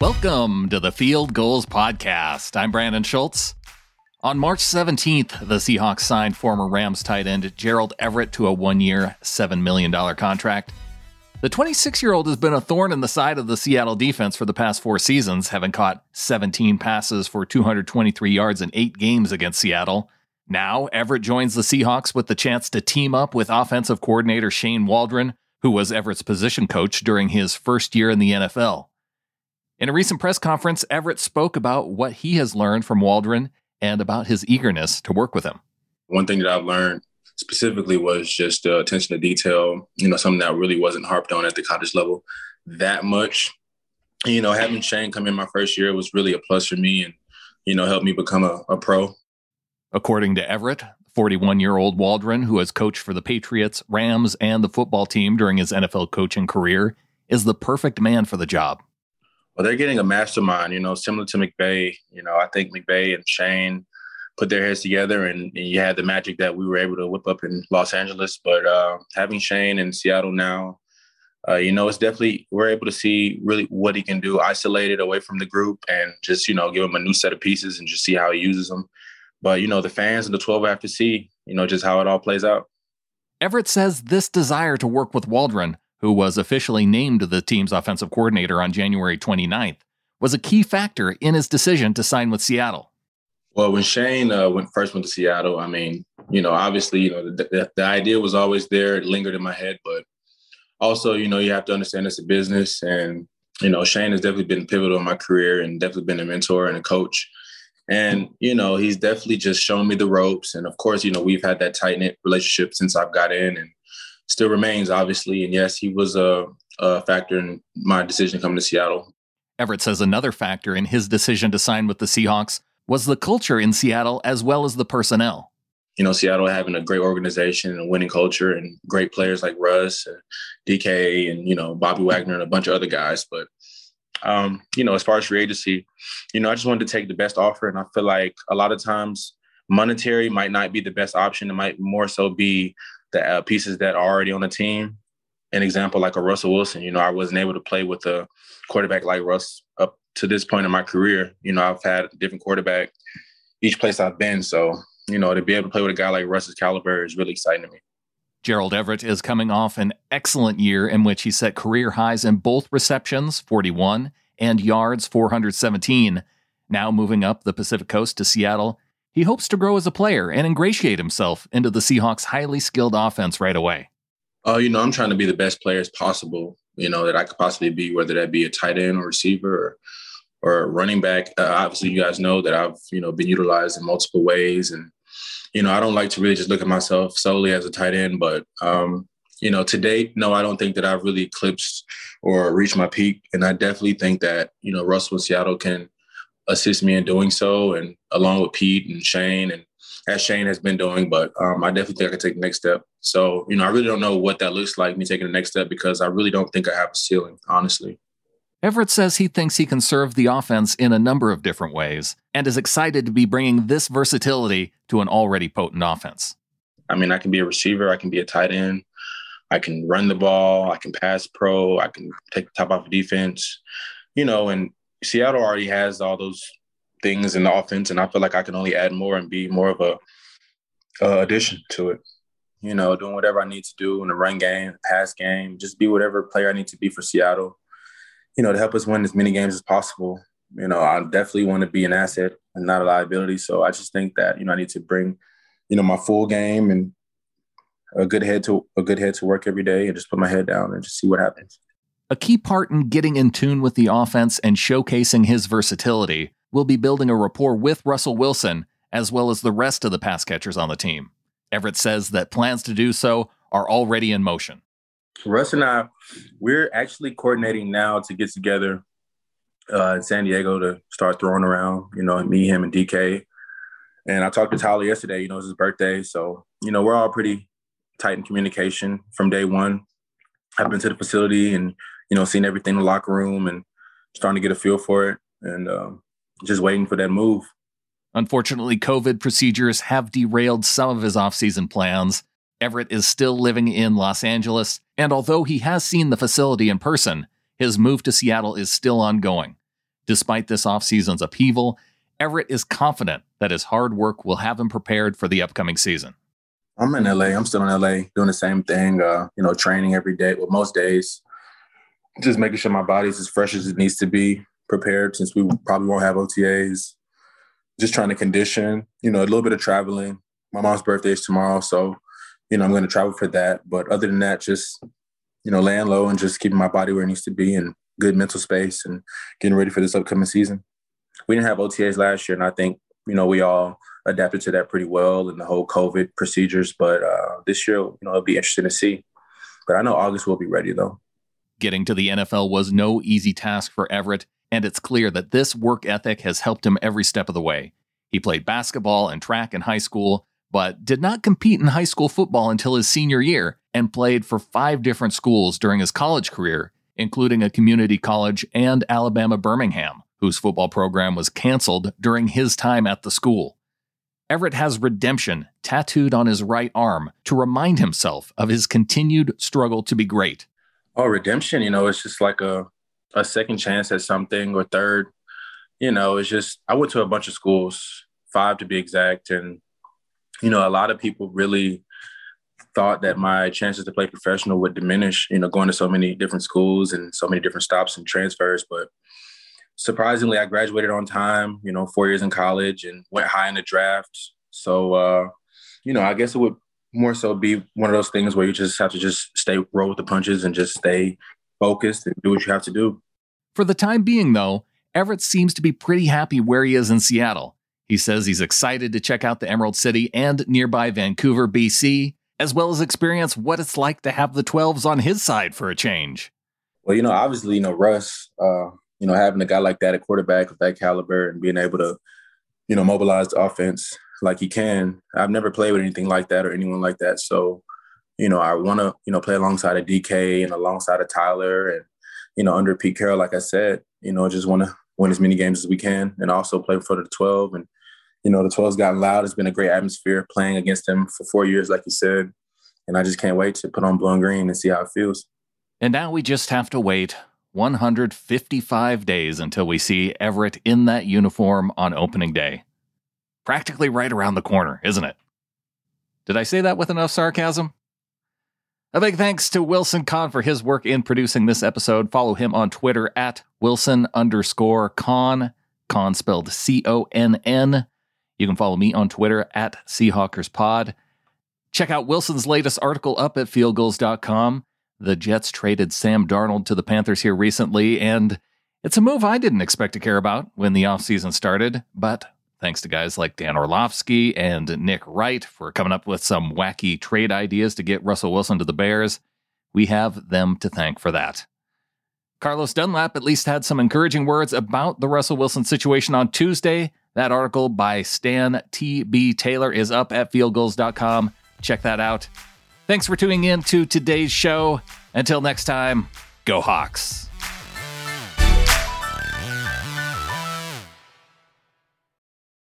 Welcome to the Field Gulls Podcast. I'm Brandon Schultz. On March 17th, the Seahawks signed former Rams tight end Gerald Everett to a one year, $7 million contract. The 26 year old has been a thorn in the side of the Seattle defense for the past four seasons, having caught 17 passes for 223 yards in eight games against Seattle. Now, Everett joins the Seahawks with the chance to team up with offensive coordinator Shane Waldron, who was Everett's position coach during his first year in the NFL. In a recent press conference, Everett spoke about what he has learned from Waldron and about his eagerness to work with him. One thing that I've learned specifically was just uh, attention to detail, you know, something that really wasn't harped on at the college level that much. You know, having Shane come in my first year was really a plus for me and, you know, helped me become a, a pro. According to Everett, 41 year old Waldron, who has coached for the Patriots, Rams, and the football team during his NFL coaching career, is the perfect man for the job well, they're getting a mastermind, you know, similar to McVay. You know, I think McVay and Shane put their heads together and, and, you had the magic that we were able to whip up in Los Angeles. But uh, having Shane in Seattle now, uh, you know, it's definitely, we're able to see really what he can do isolated away from the group and just, you know, give him a new set of pieces and just see how he uses them. But, you know, the fans and the 12 have to see, you know, just how it all plays out. Everett says this desire to work with Waldron who was officially named the team's offensive coordinator on January 29th, was a key factor in his decision to sign with Seattle. Well, when Shane uh, went first went to Seattle, I mean, you know, obviously, you know, the, the, the idea was always there, it lingered in my head, but also, you know, you have to understand it's a business, and you know, Shane has definitely been pivotal in my career and definitely been a mentor and a coach. And, you know, he's definitely just shown me the ropes. And of course, you know, we've had that tight knit relationship since I've got in. And, still remains, obviously. And yes, he was a, a factor in my decision to come to Seattle. Everett says another factor in his decision to sign with the Seahawks was the culture in Seattle as well as the personnel. You know, Seattle having a great organization and a winning culture and great players like Russ, DK, and, you know, Bobby Wagner and a bunch of other guys. But, um, you know, as far as free agency, you know, I just wanted to take the best offer. And I feel like a lot of times monetary might not be the best option. It might more so be the uh, pieces that are already on the team. An example like a Russell Wilson, you know, I wasn't able to play with a quarterback like Russ up to this point in my career. You know, I've had different quarterback each place I've been. So, you know, to be able to play with a guy like Russ's caliber is really exciting to me. Gerald Everett is coming off an excellent year in which he set career highs in both receptions, 41, and yards, 417. Now moving up the Pacific Coast to Seattle, he hopes to grow as a player and ingratiate himself into the Seahawks' highly skilled offense right away. Oh, you know, I'm trying to be the best player as possible, you know, that I could possibly be, whether that be a tight end or receiver or, or running back. Uh, obviously, you guys know that I've, you know, been utilized in multiple ways. And, you know, I don't like to really just look at myself solely as a tight end, but, um, you know, to date, no, I don't think that I've really eclipsed or reached my peak. And I definitely think that, you know, Russell and Seattle can assist me in doing so, and along with Pete and Shane, and as Shane has been doing. But um, I definitely think I can take the next step. So you know, I really don't know what that looks like me taking the next step because I really don't think I have a ceiling, honestly. Everett says he thinks he can serve the offense in a number of different ways and is excited to be bringing this versatility to an already potent offense. I mean, I can be a receiver, I can be a tight end, I can run the ball, I can pass pro, I can take the top off of defense, you know, and Seattle already has all those things in the offense, and I feel like I can only add more and be more of a uh, addition to it. You know, doing whatever I need to do in the run game, pass game, just be whatever player I need to be for Seattle. You know, to help us win as many games as possible. You know, I definitely want to be an asset and not a liability. So I just think that you know I need to bring, you know, my full game and a good head to a good head to work every day and just put my head down and just see what happens. A key part in getting in tune with the offense and showcasing his versatility will be building a rapport with Russell Wilson, as well as the rest of the pass catchers on the team. Everett says that plans to do so are already in motion. Russ and I, we're actually coordinating now to get together uh, in San Diego to start throwing around, you know, me, him, and DK. And I talked to Tyler yesterday, you know, it's his birthday. So, you know, we're all pretty tight in communication from day one. I've been to the facility and you know, seeing everything in the locker room and starting to get a feel for it and um, just waiting for that move. Unfortunately, COVID procedures have derailed some of his offseason plans. Everett is still living in Los Angeles, and although he has seen the facility in person, his move to Seattle is still ongoing. Despite this offseason's upheaval, Everett is confident that his hard work will have him prepared for the upcoming season. I'm in LA. I'm still in LA doing the same thing, uh, you know, training every day, well, most days. Just making sure my body's as fresh as it needs to be, prepared since we probably won't have OTAs. Just trying to condition, you know, a little bit of traveling. My mom's birthday is tomorrow, so, you know, I'm going to travel for that. But other than that, just, you know, laying low and just keeping my body where it needs to be and good mental space and getting ready for this upcoming season. We didn't have OTAs last year, and I think, you know, we all adapted to that pretty well and the whole COVID procedures. But uh, this year, you know, it'll be interesting to see. But I know August will be ready though. Getting to the NFL was no easy task for Everett, and it's clear that this work ethic has helped him every step of the way. He played basketball and track in high school, but did not compete in high school football until his senior year and played for five different schools during his college career, including a community college and Alabama Birmingham, whose football program was canceled during his time at the school. Everett has redemption tattooed on his right arm to remind himself of his continued struggle to be great. Oh, redemption, you know, it's just like a, a second chance at something or third. You know, it's just, I went to a bunch of schools, five to be exact. And, you know, a lot of people really thought that my chances to play professional would diminish, you know, going to so many different schools and so many different stops and transfers. But surprisingly, I graduated on time, you know, four years in college and went high in the draft. So, uh, you know, I guess it would more so be one of those things where you just have to just stay roll with the punches and just stay focused and do what you have to do. For the time being, though, Everett seems to be pretty happy where he is in Seattle. He says he's excited to check out the Emerald City and nearby Vancouver, BC, as well as experience what it's like to have the 12s on his side for a change. Well, you know, obviously, you know, Russ, uh, you know, having a guy like that, a quarterback of that caliber, and being able to, you know, mobilize the offense like he can. I've never played with anything like that or anyone like that. So, you know, I want to, you know, play alongside of DK and alongside of Tyler and, you know, under Pete Carroll, like I said, you know, just want to win as many games as we can and also play for the 12. And, you know, the 12's gotten loud. It's been a great atmosphere playing against them for four years, like you said. And I just can't wait to put on blue and green and see how it feels. And now we just have to wait 155 days until we see Everett in that uniform on opening day. Practically right around the corner, isn't it? Did I say that with enough sarcasm? A big thanks to Wilson Conn for his work in producing this episode. Follow him on Twitter at Wilson underscore Conn, Conn spelled C O N N. You can follow me on Twitter at SeahawkersPod. Check out Wilson's latest article up at fieldgulls.com. The Jets traded Sam Darnold to the Panthers here recently, and it's a move I didn't expect to care about when the offseason started, but thanks to guys like Dan Orlovsky and Nick Wright for coming up with some wacky trade ideas to get Russell Wilson to the Bears, we have them to thank for that. Carlos Dunlap at least had some encouraging words about the Russell Wilson situation on Tuesday. That article by Stan T.B. Taylor is up at fieldgulls.com. Check that out. Thanks for tuning in to today's show. Until next time, go Hawks.